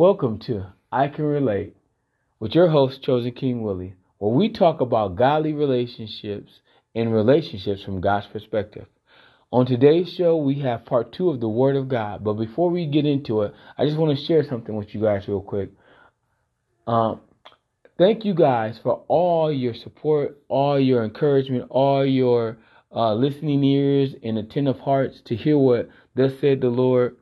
Welcome to I Can Relate with your host, Chosen King Willie, where we talk about godly relationships and relationships from God's perspective. On today's show, we have part two of the Word of God. But before we get into it, I just want to share something with you guys real quick. Um, thank you guys for all your support, all your encouragement, all your uh, listening ears and attentive hearts to hear what thus said the Lord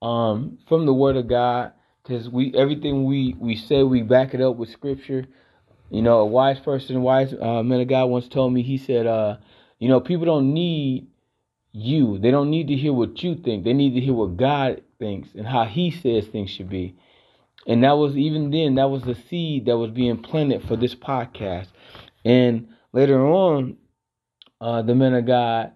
um, from the Word of God. Because we everything we we say we back it up with Scripture. You know, a wise person, wise uh, man of God once told me. He said, uh, "You know, people don't need." you. They don't need to hear what you think. They need to hear what God thinks and how He says things should be. And that was even then, that was the seed that was being planted for this podcast. And later on, uh, the man of God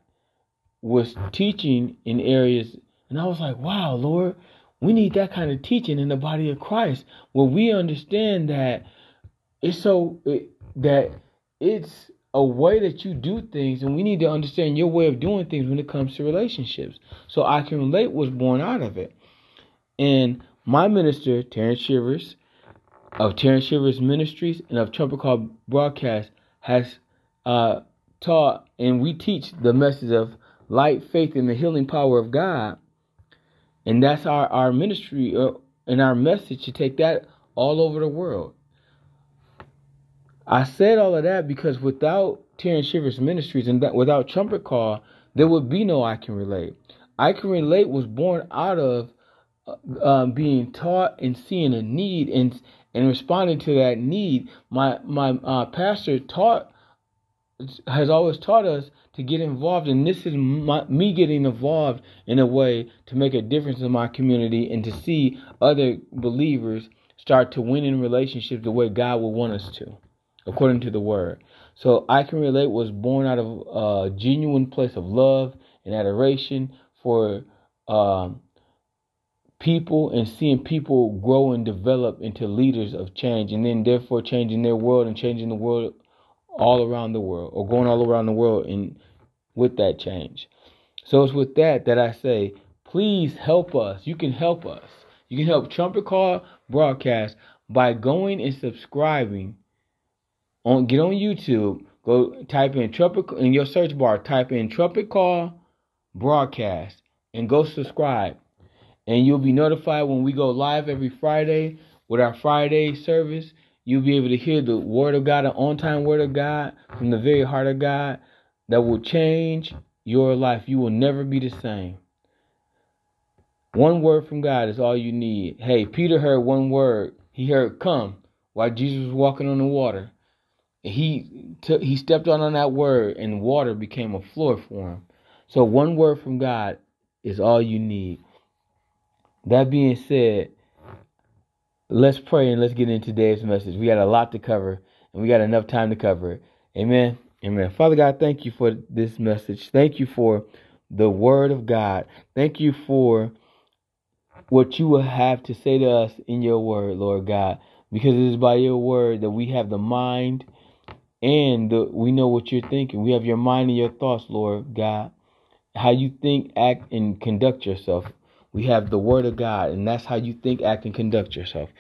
was teaching in areas, and I was like, wow, Lord, we need that kind of teaching in the body of Christ where we understand that it's so it, that it's a way that you do things, and we need to understand your way of doing things when it comes to relationships. So I can relate was born out of it. And my minister, Terrence Shivers, of Terrence Shivers Ministries and of Trumpet Call Broadcast, has uh, taught, and we teach the message of light, faith, and the healing power of God. And that's our, our ministry uh, and our message to take that all over the world. I said all of that because without Terrence Shivers Ministries and that without Trumpet Call, there would be no I Can Relate. I Can Relate was born out of uh, um, being taught and seeing a need and and responding to that need. My my uh, pastor taught has always taught us to get involved, and this is my, me getting involved in a way to make a difference in my community and to see other believers start to win in relationships the way God would want us to according to the word. So I can relate was born out of a genuine place of love and adoration for um, people and seeing people grow and develop into leaders of change and then therefore changing their world and changing the world all around the world or going all around the world and with that change. So it's with that that I say, please help us. You can help us. You can help Trumpet Call Broadcast by going and subscribing on get on YouTube, go type in trumpet in your search bar, type in trumpet call broadcast and go subscribe. And you'll be notified when we go live every Friday with our Friday service. You'll be able to hear the word of God, an on time word of God from the very heart of God that will change your life. You will never be the same. One word from God is all you need. Hey, Peter heard one word. He heard come while Jesus was walking on the water he took he stepped on on that word and water became a floor for him so one word from god is all you need that being said let's pray and let's get into today's message we got a lot to cover and we got enough time to cover it amen amen father god thank you for this message thank you for the word of god thank you for what you will have to say to us in your word lord god because it is by your word that we have the mind and the, we know what you're thinking. We have your mind and your thoughts, Lord God. How you think, act, and conduct yourself. We have the Word of God, and that's how you think, act, and conduct yourself.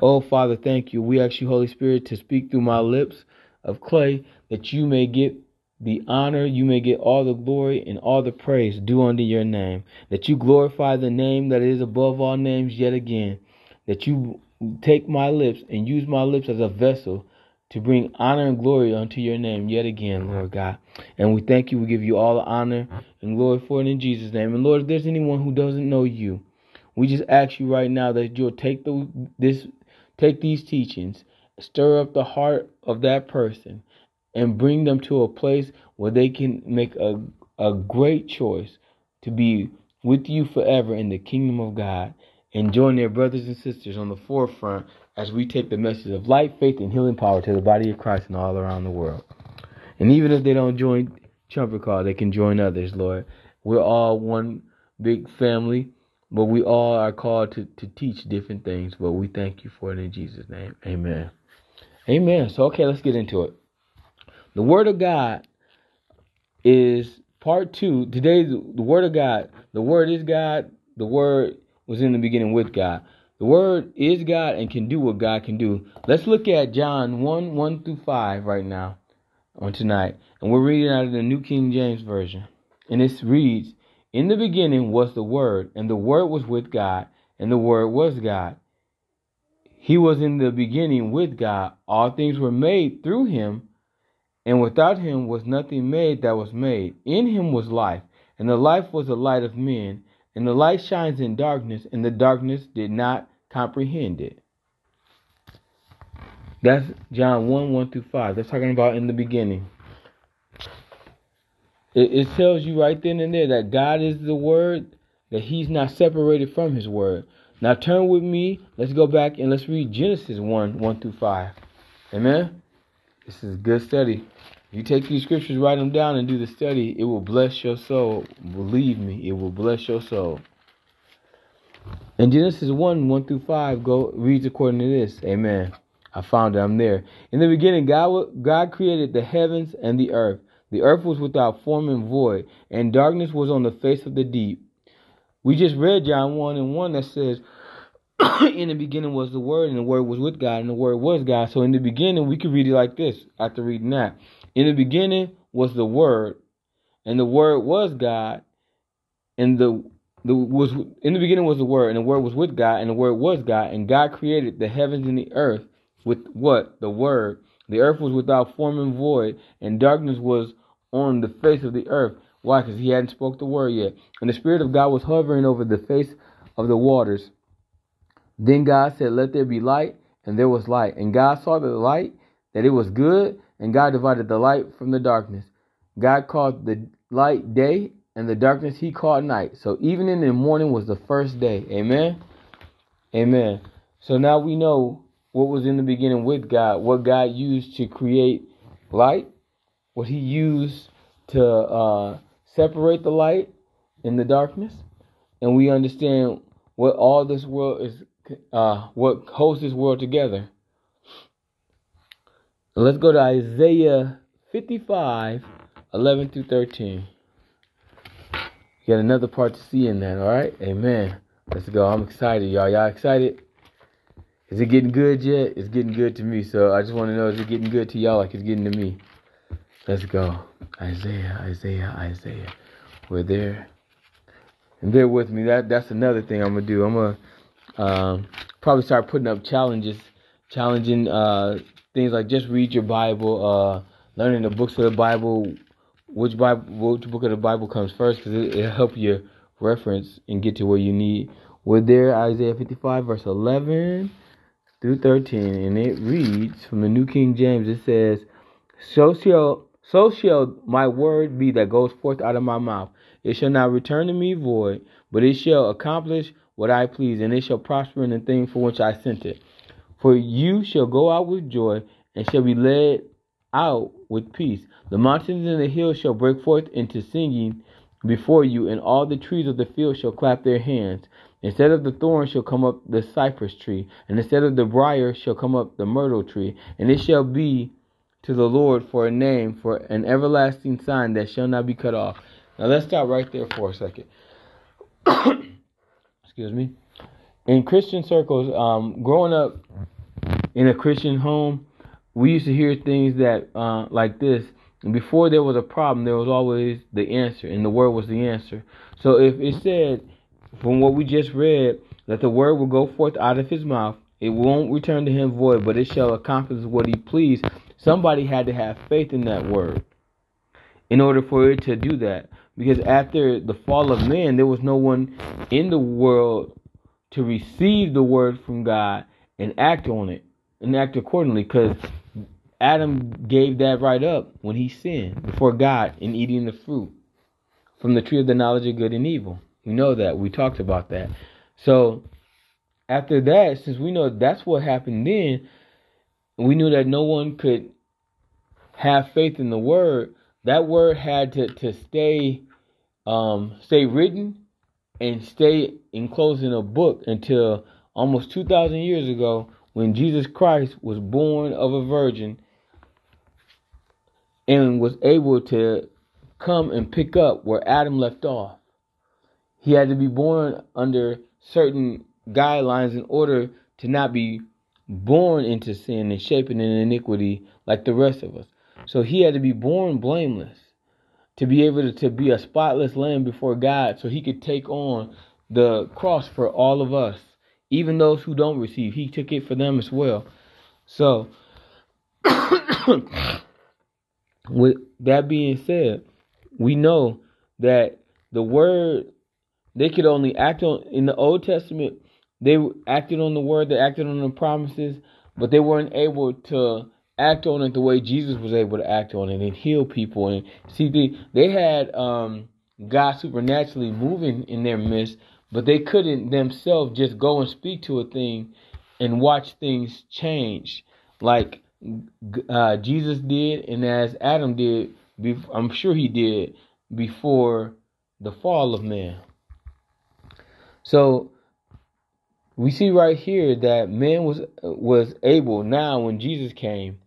Oh, Father, thank you. We ask you, Holy Spirit, to speak through my lips of clay that you may get the honor, you may get all the glory and all the praise due unto your name. That you glorify the name that is above all names yet again. That you take my lips and use my lips as a vessel to bring honor and glory unto your name yet again, Lord God. And we thank you. We give you all the honor and glory for it in Jesus' name. And Lord, if there's anyone who doesn't know you, we just ask you right now that you'll take the this take these teachings, stir up the heart of that person, and bring them to a place where they can make a a great choice to be with you forever in the kingdom of God and join their brothers and sisters on the forefront as we take the message of light, faith, and healing power to the body of Christ and all around the world. And even if they don't join Trumpet Call, they can join others, Lord. We're all one big family, but we all are called to, to teach different things. But we thank you for it in Jesus' name. Amen. Amen. So, okay, let's get into it. The Word of God is part two. Today, the Word of God. The Word is God. The Word was in the beginning with God. The Word is God and can do what God can do. Let's look at John 1 1 through 5 right now on tonight. And we're reading out of the New King James Version. And it reads In the beginning was the Word, and the Word was with God, and the Word was God. He was in the beginning with God. All things were made through him, and without him was nothing made that was made. In him was life, and the life was the light of men. And the light shines in darkness, and the darkness did not comprehend it. That's John 1 1 through 5. That's talking about in the beginning. It, it tells you right then and there that God is the Word, that He's not separated from His Word. Now turn with me. Let's go back and let's read Genesis 1 1 through 5. Amen. This is good study. You take these scriptures, write them down, and do the study. It will bless your soul. Believe me, it will bless your soul. In Genesis 1 1 through 5, go reads according to this. Amen. I found it. I'm there. In the beginning, God, God created the heavens and the earth. The earth was without form and void, and darkness was on the face of the deep. We just read John 1 and 1 that says, In the beginning was the Word, and the Word was with God, and the Word was God. So in the beginning, we could read it like this after reading that. In the beginning was the Word, and the Word was God, and the the was in the beginning was the Word, and the Word was with God, and the Word was God, and God created the heavens and the earth with what the Word. The earth was without form and void, and darkness was on the face of the earth. Why? Because he hadn't spoke the word yet, and the Spirit of God was hovering over the face of the waters. Then God said, "Let there be light," and there was light. And God saw the light that it was good, and God divided the light from the darkness. God called the light day, and the darkness he called night. So evening and morning was the first day. Amen. Amen. So now we know what was in the beginning with God, what God used to create light, what he used to uh, separate the light and the darkness, and we understand what all this world is, uh, what holds this world together. Let's go to Isaiah 55, 11 through 13. You got another part to see in that, all right? Amen. Let's go. I'm excited, y'all. Y'all excited? Is it getting good yet? It's getting good to me. So I just want to know is it getting good to y'all like it's getting to me? Let's go. Isaiah, Isaiah, Isaiah. We're there. And bear with me. That that's another thing I'm gonna do. I'm gonna um, probably start putting up challenges, challenging uh, things like just read your Bible, uh, learning the books of the Bible, which Bible, which book of the Bible comes first, because it, will help you reference and get to where you need. We're there, Isaiah 55, verse 11 through 13, and it reads from the New King James. It says, "So shall so shall my word be that goes forth out of my mouth. It shall not return to me void, but it shall accomplish what I please, and it shall prosper in the thing for which I sent it." For you shall go out with joy, and shall be led out with peace. The mountains and the hills shall break forth into singing before you, and all the trees of the field shall clap their hands. Instead of the thorn shall come up the cypress tree, and instead of the brier shall come up the myrtle tree, and it shall be to the Lord for a name, for an everlasting sign that shall not be cut off. Now let's stop right there for a second. Excuse me in Christian circles, um, growing up in a Christian home, we used to hear things that uh, like this. And before there was a problem, there was always the answer, and the word was the answer. So if it said, from what we just read, that the word will go forth out of his mouth, it won't return to him void, but it shall accomplish what he pleased. Somebody had to have faith in that word in order for it to do that. Because after the fall of man, there was no one in the world to receive the word from God and act on it and act accordingly because Adam gave that right up when he sinned before God in eating the fruit from the tree of the knowledge of good and evil. We know that. We talked about that. So after that, since we know that's what happened then, we knew that no one could have faith in the word. That word had to, to stay um, stay written and stay enclosed in a book until almost 2,000 years ago when Jesus Christ was born of a virgin and was able to come and pick up where Adam left off. He had to be born under certain guidelines in order to not be born into sin and shaping in iniquity like the rest of us. So he had to be born blameless to be able to, to be a spotless lamb before God so he could take on the cross for all of us, even those who don't receive. He took it for them as well. So, with that being said, we know that the word they could only act on in the Old Testament. They acted on the word, they acted on the promises, but they weren't able to act on it the way Jesus was able to act on it and heal people. And see, they, they had um, God supernaturally moving in their midst, but they couldn't themselves just go and speak to a thing and watch things change like uh, Jesus did and as Adam did. I'm sure he did before the fall of man. So we see right here that man was was able now when Jesus came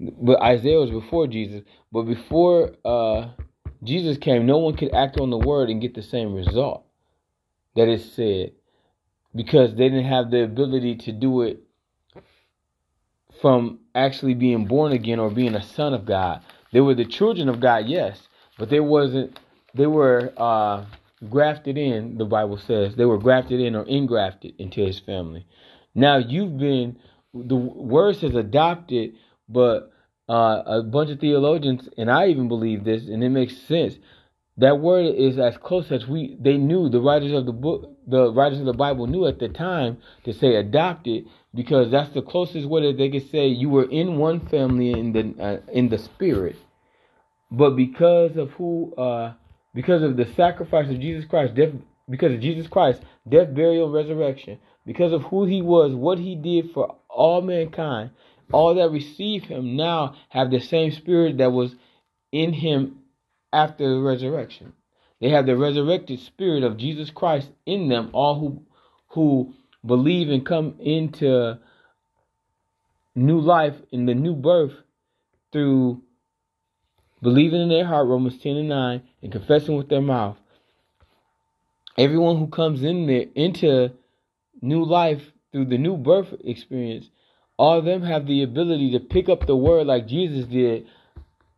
but Isaiah was before Jesus. But before uh, Jesus came, no one could act on the word and get the same result that is said because they didn't have the ability to do it from actually being born again or being a son of God. They were the children of God, yes, but they wasn't. They were uh, grafted in. The Bible says they were grafted in or ingrafted into His family. Now you've been. The word says adopted but uh, a bunch of theologians, and I even believe this, and it makes sense. That word is as close as we they knew the writers of the book, the writers of the Bible knew at the time to say adopted because that's the closest way that they could say you were in one family in the uh, in the spirit. But because of who, uh, because of the sacrifice of Jesus Christ, death, because of Jesus Christ, death, burial, resurrection, because of who He was, what He did for all mankind, all that receive him now have the same spirit that was in him after the resurrection. They have the resurrected spirit of Jesus Christ in them, all who who believe and come into new life in the new birth through believing in their heart, Romans 10 and 9, and confessing with their mouth. Everyone who comes in there into new life through the new birth experience all of them have the ability to pick up the word like Jesus did,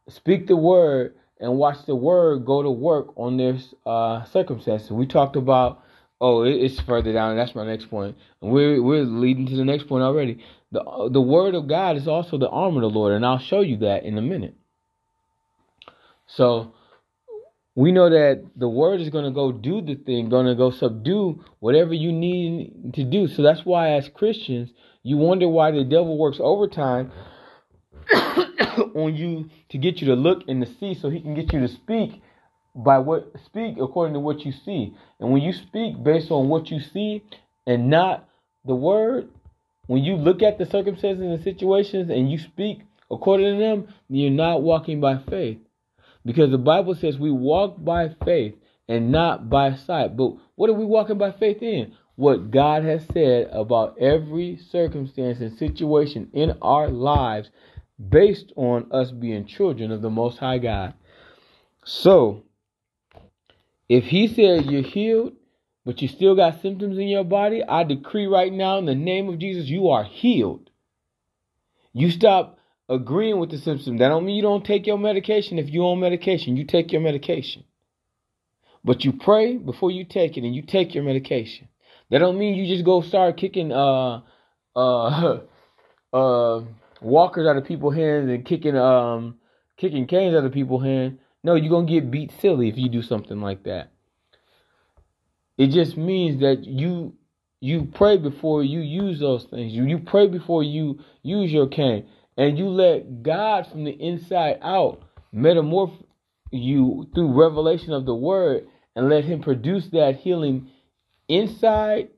speak the word, and watch the word go to work on their uh, circumstances. We talked about, oh, it's further down. That's my next point, we're we're leading to the next point already. the The word of God is also the arm of the Lord, and I'll show you that in a minute. So we know that the word is going to go do the thing, going to go subdue whatever you need to do. So that's why, as Christians, you wonder why the devil works overtime on you to get you to look and to see, so he can get you to speak by what speak according to what you see. And when you speak based on what you see and not the word, when you look at the circumstances and situations and you speak according to them, you're not walking by faith. Because the Bible says we walk by faith and not by sight. But what are we walking by faith in? what God has said about every circumstance and situation in our lives based on us being children of the Most High God. So, if He says you're healed, but you still got symptoms in your body, I decree right now in the name of Jesus, you are healed. You stop agreeing with the symptom. That don't mean you don't take your medication. If you're on medication, you take your medication. But you pray before you take it and you take your medication. That don't mean you just go start kicking uh uh uh walkers out of people's hands and kicking um kicking canes out of people's hands. No, you're gonna get beat silly if you do something like that. It just means that you you pray before you use those things. You you pray before you use your cane. And you let God from the inside out metamorph you through revelation of the word and let him produce that healing inside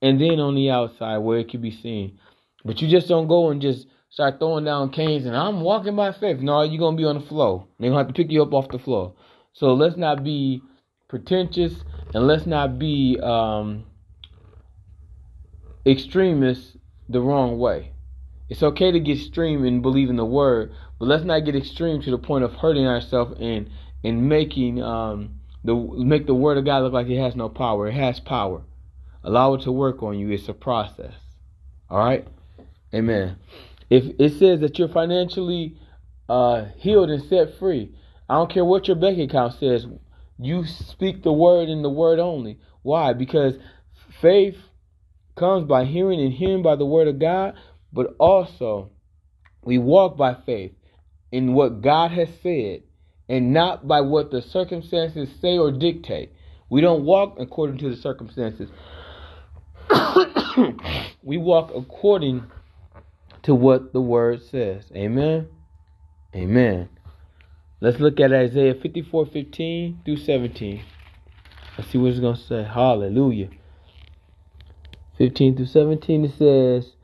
and then on the outside where it can be seen. But you just don't go and just start throwing down canes and I'm walking by faith. No, you're gonna be on the floor. They're gonna have to pick you up off the floor. So let's not be pretentious and let's not be um, extremists the wrong way. It's okay to get extreme and believe in the word, but let's not get extreme to the point of hurting ourselves and and making um, the make the word of God look like it has no power. It has power. Allow it to work on you. It's a process. All right? Amen. If it says that you're financially uh, healed and set free, I don't care what your bank account says. You speak the word and the word only. Why? Because faith comes by hearing and hearing by the word of God, but also we walk by faith in what God has said and not by what the circumstances say or dictate. We don't walk according to the circumstances. we walk according to what the word says. Amen. Amen. Let's look at Isaiah 54 15 through 17. Let's see what it's going to say. Hallelujah. 15 through 17 it says,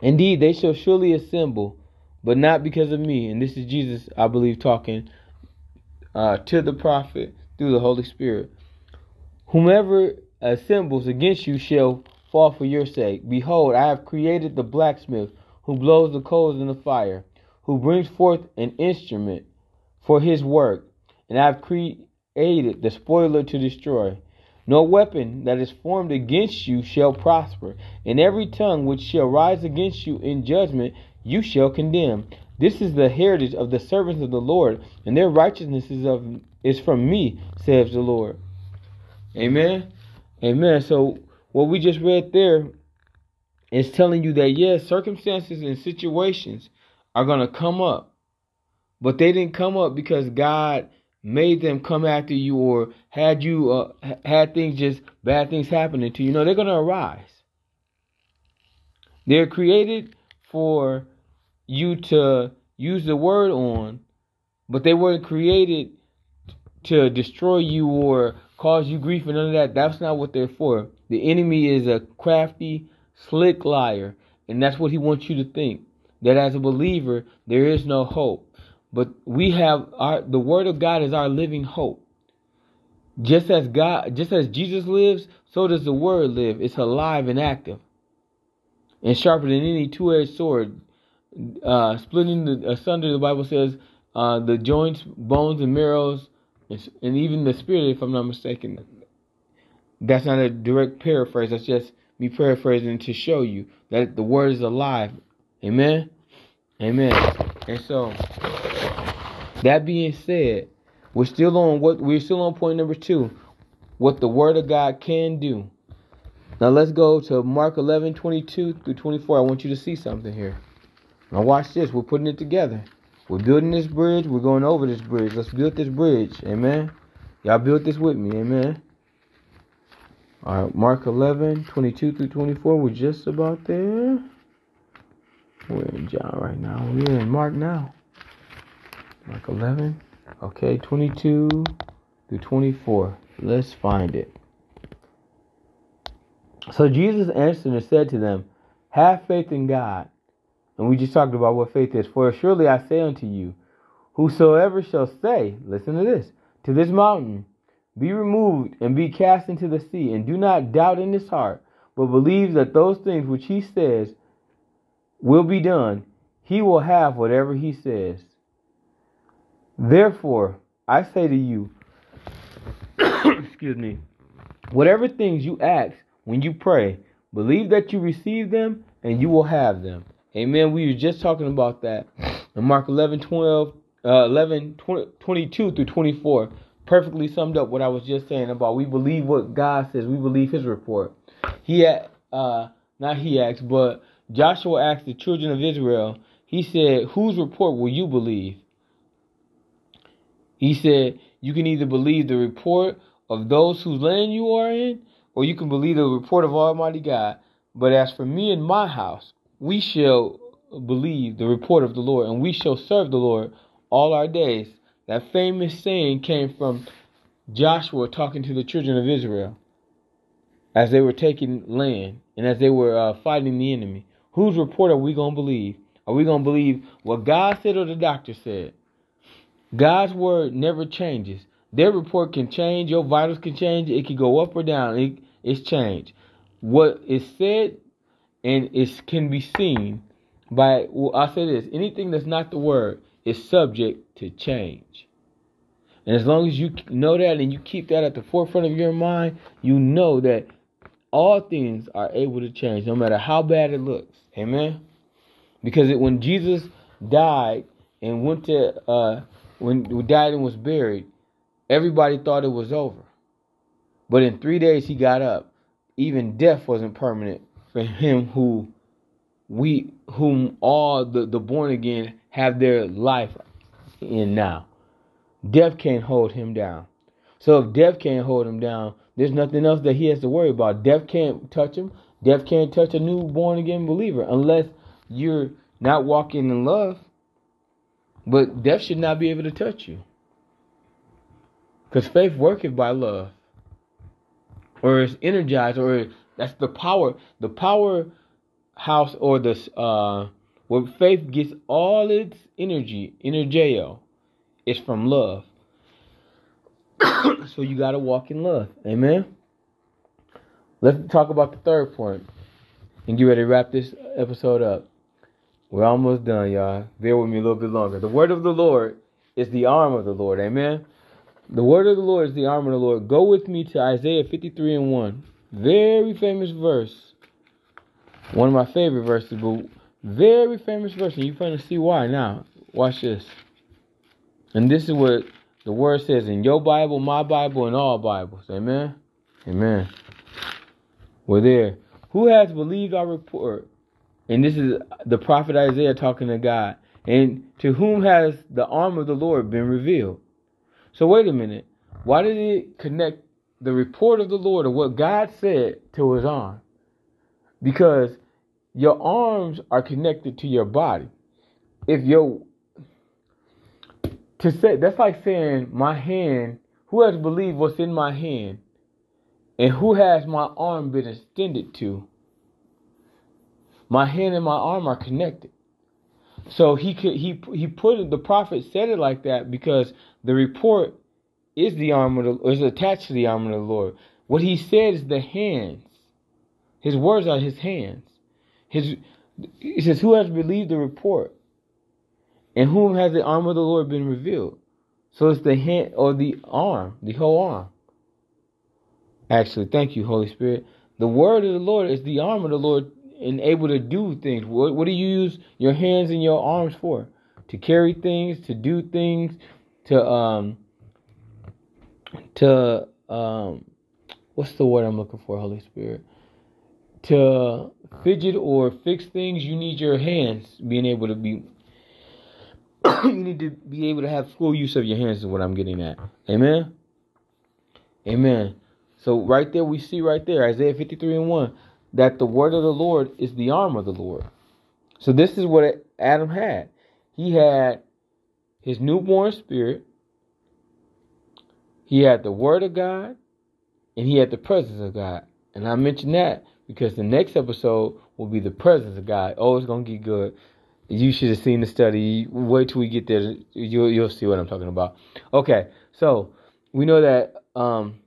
Indeed, they shall surely assemble, but not because of me. And this is Jesus, I believe, talking uh, to the prophet through the Holy Spirit. Whomever assembles against you shall fall for your sake. Behold, I have created the blacksmith who blows the coals in the fire, who brings forth an instrument for his work, and I have created the spoiler to destroy. No weapon that is formed against you shall prosper, and every tongue which shall rise against you in judgment you shall condemn. This is the heritage of the servants of the Lord, and their righteousness is of is from me, says the Lord. Amen. Amen. So what we just read there is telling you that yes, circumstances and situations are gonna come up. But they didn't come up because God made them come after you or had you uh, had things just bad things happening to you. No, they're going to arise. They're created for you to use the word on, but they weren't created to destroy you or cause you grief and none of that. That's not what they're for. The enemy is a crafty, slick liar, and that's what he wants you to think. That as a believer, there is no hope. But we have our the word of God is our living hope. Just as God, just as Jesus lives, so does the word live. It's alive and active. And sharper than any two-edged sword, uh, splitting the asunder. The Bible says uh, the joints, bones, and marrows, and even the spirit, if I'm not mistaken. That's not a direct paraphrase. That's just me paraphrasing to show you that the word is alive. Amen. Amen. And so, that being said, we're still on what we're still on point number two, what the word of God can do. Now let's go to Mark 11, 22 through 24. I want you to see something here. Now watch this. We're putting it together. We're building this bridge. We're going over this bridge. Let's build this bridge. Amen. Y'all build this with me. Amen. All right, Mark 11, 22 through 24. We're just about there. We're in John right now. We're in Mark now. Mark 11. Okay, 22 through 24. Let's find it. So Jesus answered and said to them, Have faith in God. And we just talked about what faith is. For surely I say unto you, whosoever shall say, listen to this, to this mountain, be removed and be cast into the sea, and do not doubt in his heart, but believe that those things which he says will be done, he will have whatever he says. Therefore, I say to you, excuse me, whatever things you ask when you pray, believe that you receive them and you will have them. Amen. We were just talking about that in Mark 11, 12, uh, 11, 20, 22 through 24. Perfectly summed up what I was just saying about we believe what God says. We believe his report. He uh, not he asked, but Joshua asked the children of Israel, he said, whose report will you believe? He said, You can either believe the report of those whose land you are in, or you can believe the report of Almighty God. But as for me and my house, we shall believe the report of the Lord, and we shall serve the Lord all our days. That famous saying came from Joshua talking to the children of Israel as they were taking land and as they were uh, fighting the enemy. Whose report are we going to believe? Are we going to believe what God said or the doctor said? God's word never changes. Their report can change. Your vitals can change. It can go up or down. It, it's changed. What is said and it can be seen by, well, i say this anything that's not the word is subject to change. And as long as you know that and you keep that at the forefront of your mind, you know that all things are able to change, no matter how bad it looks. Amen. Because it, when Jesus died and went to uh, when he died and was buried, everybody thought it was over. But in three days he got up. Even death wasn't permanent for him who we whom all the, the born again have their life in now. Death can't hold him down. So if death can't hold him down, there's nothing else that he has to worry about. Death can't touch him. Death can't touch a new born again believer unless you're not walking in love. But death should not be able to touch you. Because faith worketh by love. Or it's energized, or that's the power. The power house or the uh where faith gets all its energy, energeo, is from love. so you gotta walk in love. Amen. Let's talk about the third point and get ready to wrap this episode up. We're almost done, y'all. Bear with me a little bit longer. The word of the Lord is the arm of the Lord. Amen. The word of the Lord is the arm of the Lord. Go with me to Isaiah 53 and 1. Very famous verse. One of my favorite verses, but very famous verse. And you're going to see why now. Watch this. And this is what the word says in your Bible, my Bible, and all Bibles. Amen. Amen. We're there. Who has believed our report? And this is the prophet Isaiah talking to God. And to whom has the arm of the Lord been revealed? So wait a minute. Why did it connect the report of the Lord or what God said to his arm? Because your arms are connected to your body. If your to say that's like saying my hand, who has believed what's in my hand? And who has my arm been extended to? My hand and my arm are connected. So he could he he put it, the prophet said it like that because the report is the arm of the is attached to the arm of the Lord. What he said is the hands. His words are his hands. His he says, Who has believed the report? And whom has the arm of the Lord been revealed? So it's the hand or the arm, the whole arm. Actually, thank you, Holy Spirit. The word of the Lord is the arm of the Lord and able to do things. What, what do you use your hands and your arms for? To carry things, to do things, to um to um what's the word I'm looking for, Holy Spirit? To fidget or fix things, you need your hands being able to be you need to be able to have full use of your hands is what I'm getting at. Amen. Amen. So right there we see right there, Isaiah 53 and 1 that the word of the Lord is the arm of the Lord. So this is what Adam had. He had his newborn spirit, he had the word of God, and he had the presence of God. And I mentioned that because the next episode will be the presence of God. Oh, it's gonna get good. You should have seen the study. Wait till we get there. You'll you'll see what I'm talking about. Okay, so we know that um,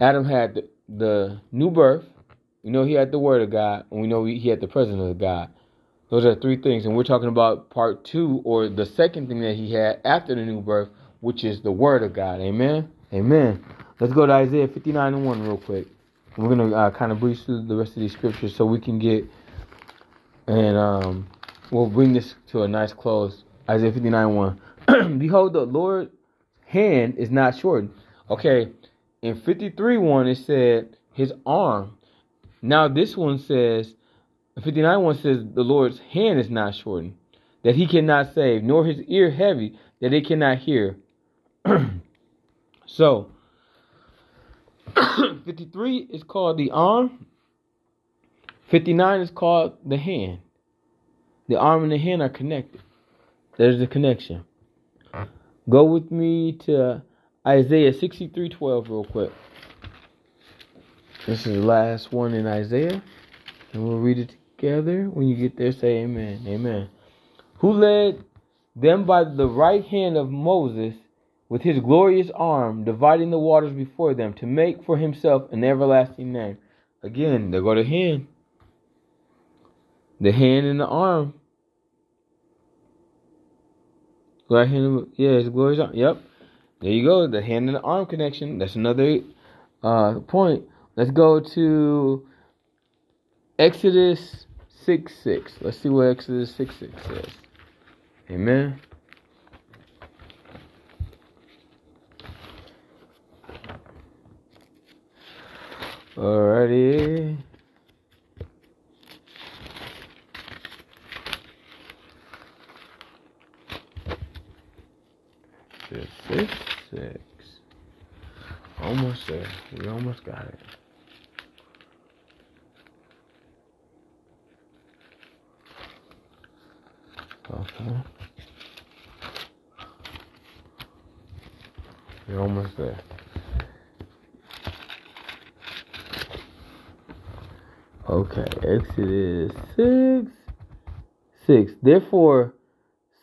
Adam had the, the new birth, we know he had the word of God, and we know he had the presence of God. Those are three things, and we're talking about part two, or the second thing that he had after the new birth, which is the word of God. Amen. Amen. Let's go to Isaiah 59 and 1 real quick. We're gonna uh, kind of breeze through the rest of these scriptures so we can get, and um, we'll bring this to a nice close. Isaiah 59 1. Behold, the Lord's hand is not shortened. Okay, in 53 1, it said his arm now this one says, 59 one says, the Lord's hand is not shortened, that he cannot save, nor his ear heavy, that it cannot hear. so, 53 is called the arm. 59 is called the hand. The arm and the hand are connected. There's the connection. Go with me to Isaiah 63:12 real quick. This is the last one in Isaiah, and we'll read it together. When you get there, say amen. Amen. Who led them by the right hand of Moses with his glorious arm, dividing the waters before them, to make for himself an everlasting name. Again, there go the hand. The hand and the arm. Right hand, yeah, his glorious arm. Yep. There you go. The hand and the arm connection. That's another uh, point. Let's go to Exodus 6 6. Let's see what Exodus 6 6 says. Amen. Alrighty. Six, six, six. Almost there. We almost got it. Uh-huh. Okay. We're almost there. Okay, Exodus 6 6. Therefore,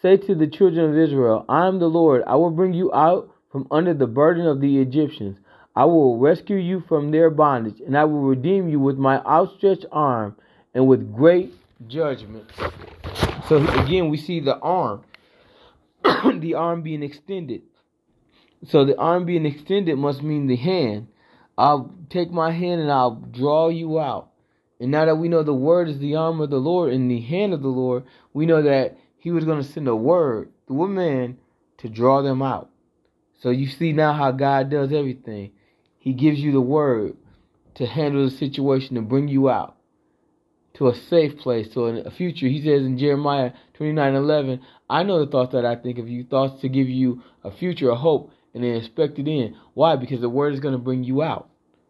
say to the children of Israel, I am the Lord. I will bring you out from under the burden of the Egyptians. I will rescue you from their bondage, and I will redeem you with my outstretched arm and with great judgment. So again, we see the arm, the arm being extended. So the arm being extended must mean the hand. I'll take my hand and I'll draw you out. And now that we know the word is the arm of the Lord and the hand of the Lord, we know that he was going to send a word through a man to draw them out. So you see now how God does everything. He gives you the word to handle the situation and bring you out to a safe place, to a future. He says in Jeremiah 29 11, I know the thoughts that I think of you, thoughts to give you a future, a hope, and an expected end. Why? Because the word is going to bring you out.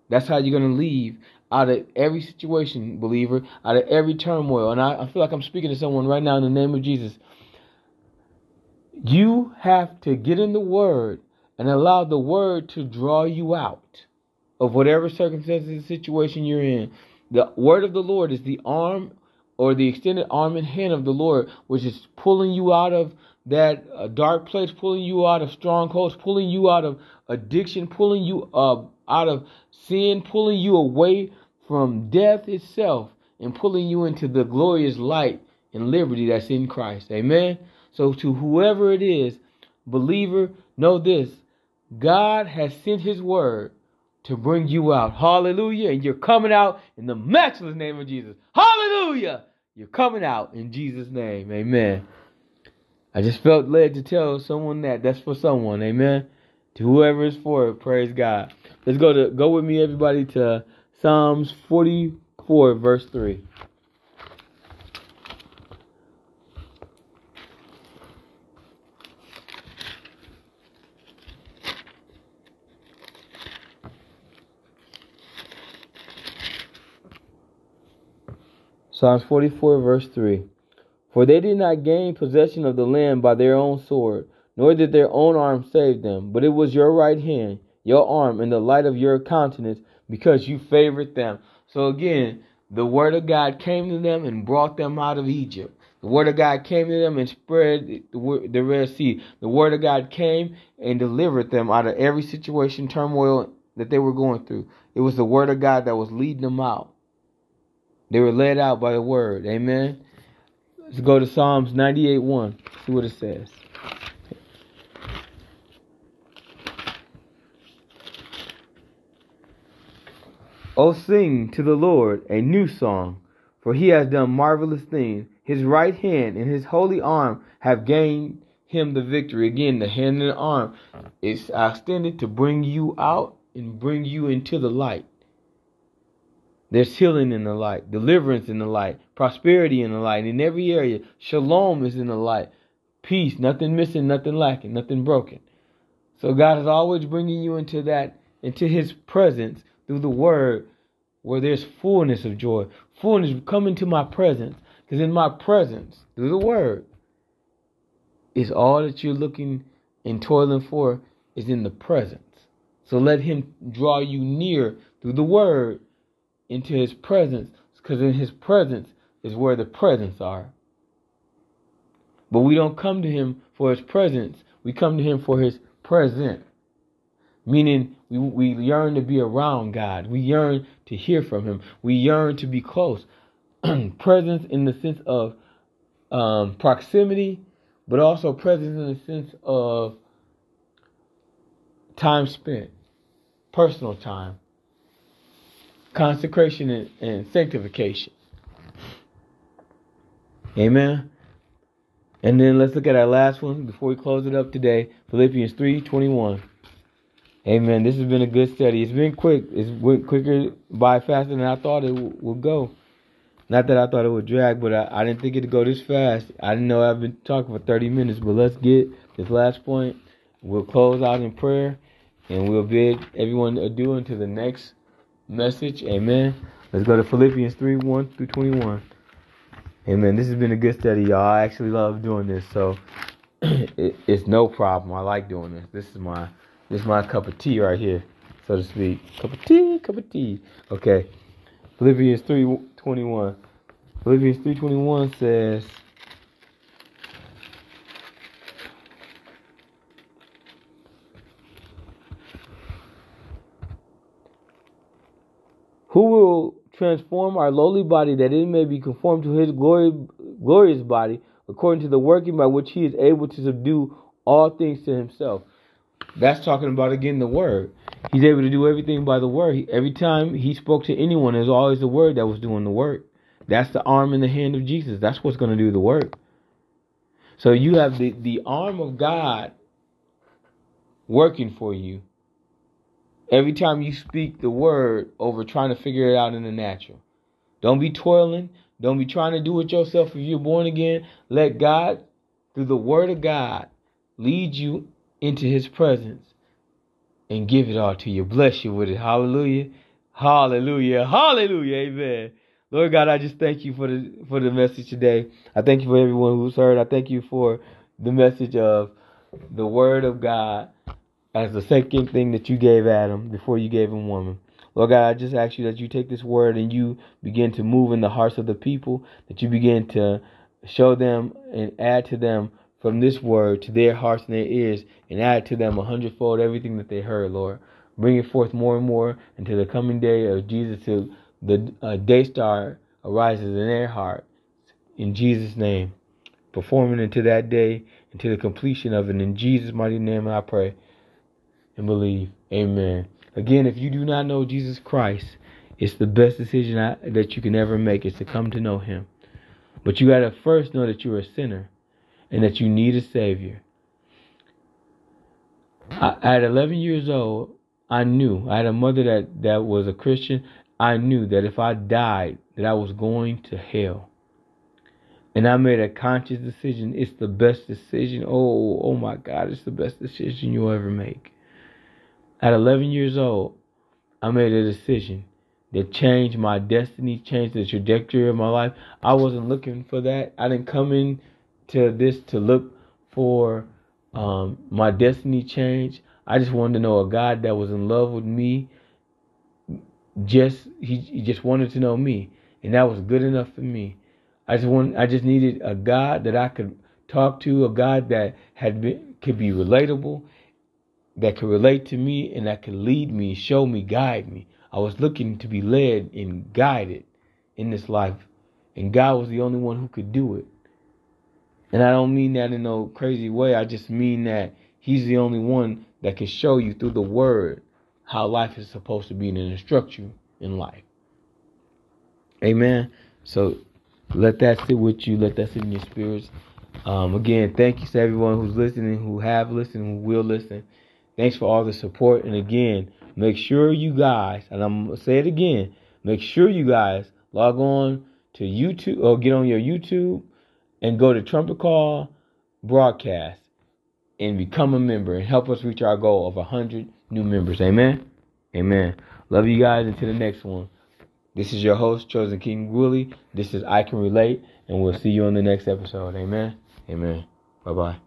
That's how you're going to leave out of every situation, believer, out of every turmoil. And I, I feel like I'm speaking to someone right now in the name of Jesus. You have to get in the word and allow the word to draw you out of whatever circumstances and situation you're in. The word of the Lord is the arm or the extended arm and hand of the Lord, which is pulling you out of that uh, dark place, pulling you out of strongholds, pulling you out of addiction, pulling you uh, out of sin, pulling you away from death itself, and pulling you into the glorious light and liberty that's in Christ. Amen. So, to whoever it is, believer, know this God has sent his word to bring you out. Hallelujah. And you're coming out in the matchless name of Jesus. Hallelujah. You're coming out in Jesus' name. Amen. I just felt led to tell someone that. That's for someone. Amen. To whoever is for praise God. Let's go to go with me, everybody, to Psalms 44, verse 3. Psalms 44, verse 3. For they did not gain possession of the land by their own sword, nor did their own arm save them, but it was your right hand, your arm, and the light of your countenance, because you favored them. So again, the word of God came to them and brought them out of Egypt. The word of God came to them and spread the Red Sea. The word of God came and delivered them out of every situation, turmoil that they were going through. It was the word of God that was leading them out. They were led out by the word. Amen. Let's go to Psalms 98 1. See what it says. Oh, sing to the Lord a new song, for he has done marvelous things. His right hand and his holy arm have gained him the victory. Again, the hand and the arm is extended to bring you out and bring you into the light. There's healing in the light, deliverance in the light, prosperity in the light. In every area, shalom is in the light. Peace, nothing missing, nothing lacking, nothing broken. So God is always bringing you into that, into His presence through the Word, where there's fullness of joy. Fullness, come into my presence, because in my presence, through the Word, is all that you're looking and toiling for is in the presence. So let Him draw you near through the Word into his presence because in his presence is where the presents are. But we don't come to him for his presence. We come to him for his present. Meaning we, we yearn to be around God. We yearn to hear from him. We yearn to be close. presence in the sense of um, proximity, but also presence in the sense of time spent, personal time consecration and, and sanctification. Amen. And then let's look at our last one before we close it up today. Philippians 3:21. Amen. This has been a good study. It's been quick. It's went quicker by faster than I thought it w- would go. Not that I thought it would drag, but I, I didn't think it'd go this fast. I didn't know I've been talking for 30 minutes, but let's get this last point. We'll close out in prayer and we'll bid everyone adieu until the next message. Amen. Let's go to Philippians 3 1 through 21. Amen. This has been a good study, y'all. I actually love doing this, so it, it's no problem. I like doing this. This is my this is my cup of tea right here, so to speak. Cup of tea, cup of tea. Okay. Philippians 3.21. Philippians 3.21 says, Who will transform our lowly body that it may be conformed to his glory, glorious body, according to the working by which he is able to subdue all things to himself. That's talking about again the word. He's able to do everything by the word. He, every time he spoke to anyone, there's always the word that was doing the work. That's the arm and the hand of Jesus. That's what's going to do the work. So you have the, the arm of God working for you every time you speak the word over trying to figure it out in the natural. Don't be toiling. Don't be trying to do it yourself if you're born again. Let God, through the word of God, lead you into his presence and give it all to you. Bless you with it. Hallelujah. Hallelujah. Hallelujah. Amen. Lord God, I just thank you for the for the message today. I thank you for everyone who's heard. I thank you for the message of the word of God as the second thing that you gave Adam before you gave him woman. Lord God, I just ask you that you take this word and you begin to move in the hearts of the people, that you begin to show them and add to them from this word to their hearts and their ears and add to them a hundredfold everything that they heard, Lord. Bring it forth more and more until the coming day of Jesus, till the uh, day star arises in their heart. In Jesus' name. Performing until that day, until the completion of it. In Jesus' mighty name I pray and believe. Amen. Again, if you do not know Jesus Christ, it's the best decision I, that you can ever make is to come to know him. But you got to first know that you're a sinner and that you need a Savior. I, at 11 years old, I knew I had a mother that, that was a Christian. I knew that if I died, that I was going to hell. And I made a conscious decision. It's the best decision. Oh, oh my God, it's the best decision you'll ever make. At 11 years old, I made a decision that changed my destiny, changed the trajectory of my life. I wasn't looking for that. I didn't come in to this to look for um, my destiny change. I just wanted to know a God that was in love with me. Just he, he just wanted to know me, and that was good enough for me. I just want I just needed a God that I could talk to, a God that had been could be relatable, that could relate to me, and that could lead me, show me, guide me. I was looking to be led and guided in this life, and God was the only one who could do it. And I don't mean that in no crazy way. I just mean that He's the only one that can show you through the Word how life is supposed to be and instruct you in life. Amen. So let that sit with you. Let that sit in your spirits. Um, again, thank you to everyone who's listening, who have listened, who will listen. Thanks for all the support. And again, make sure you guys, and I'm going to say it again, make sure you guys log on to YouTube or get on your YouTube and go to Trumpet Call Broadcast and become a member and help us reach our goal of 100 new members. Amen. Amen. Love you guys until the next one. This is your host, Chosen King Willie. This is I Can Relate, and we'll see you on the next episode. Amen. Amen. Bye bye.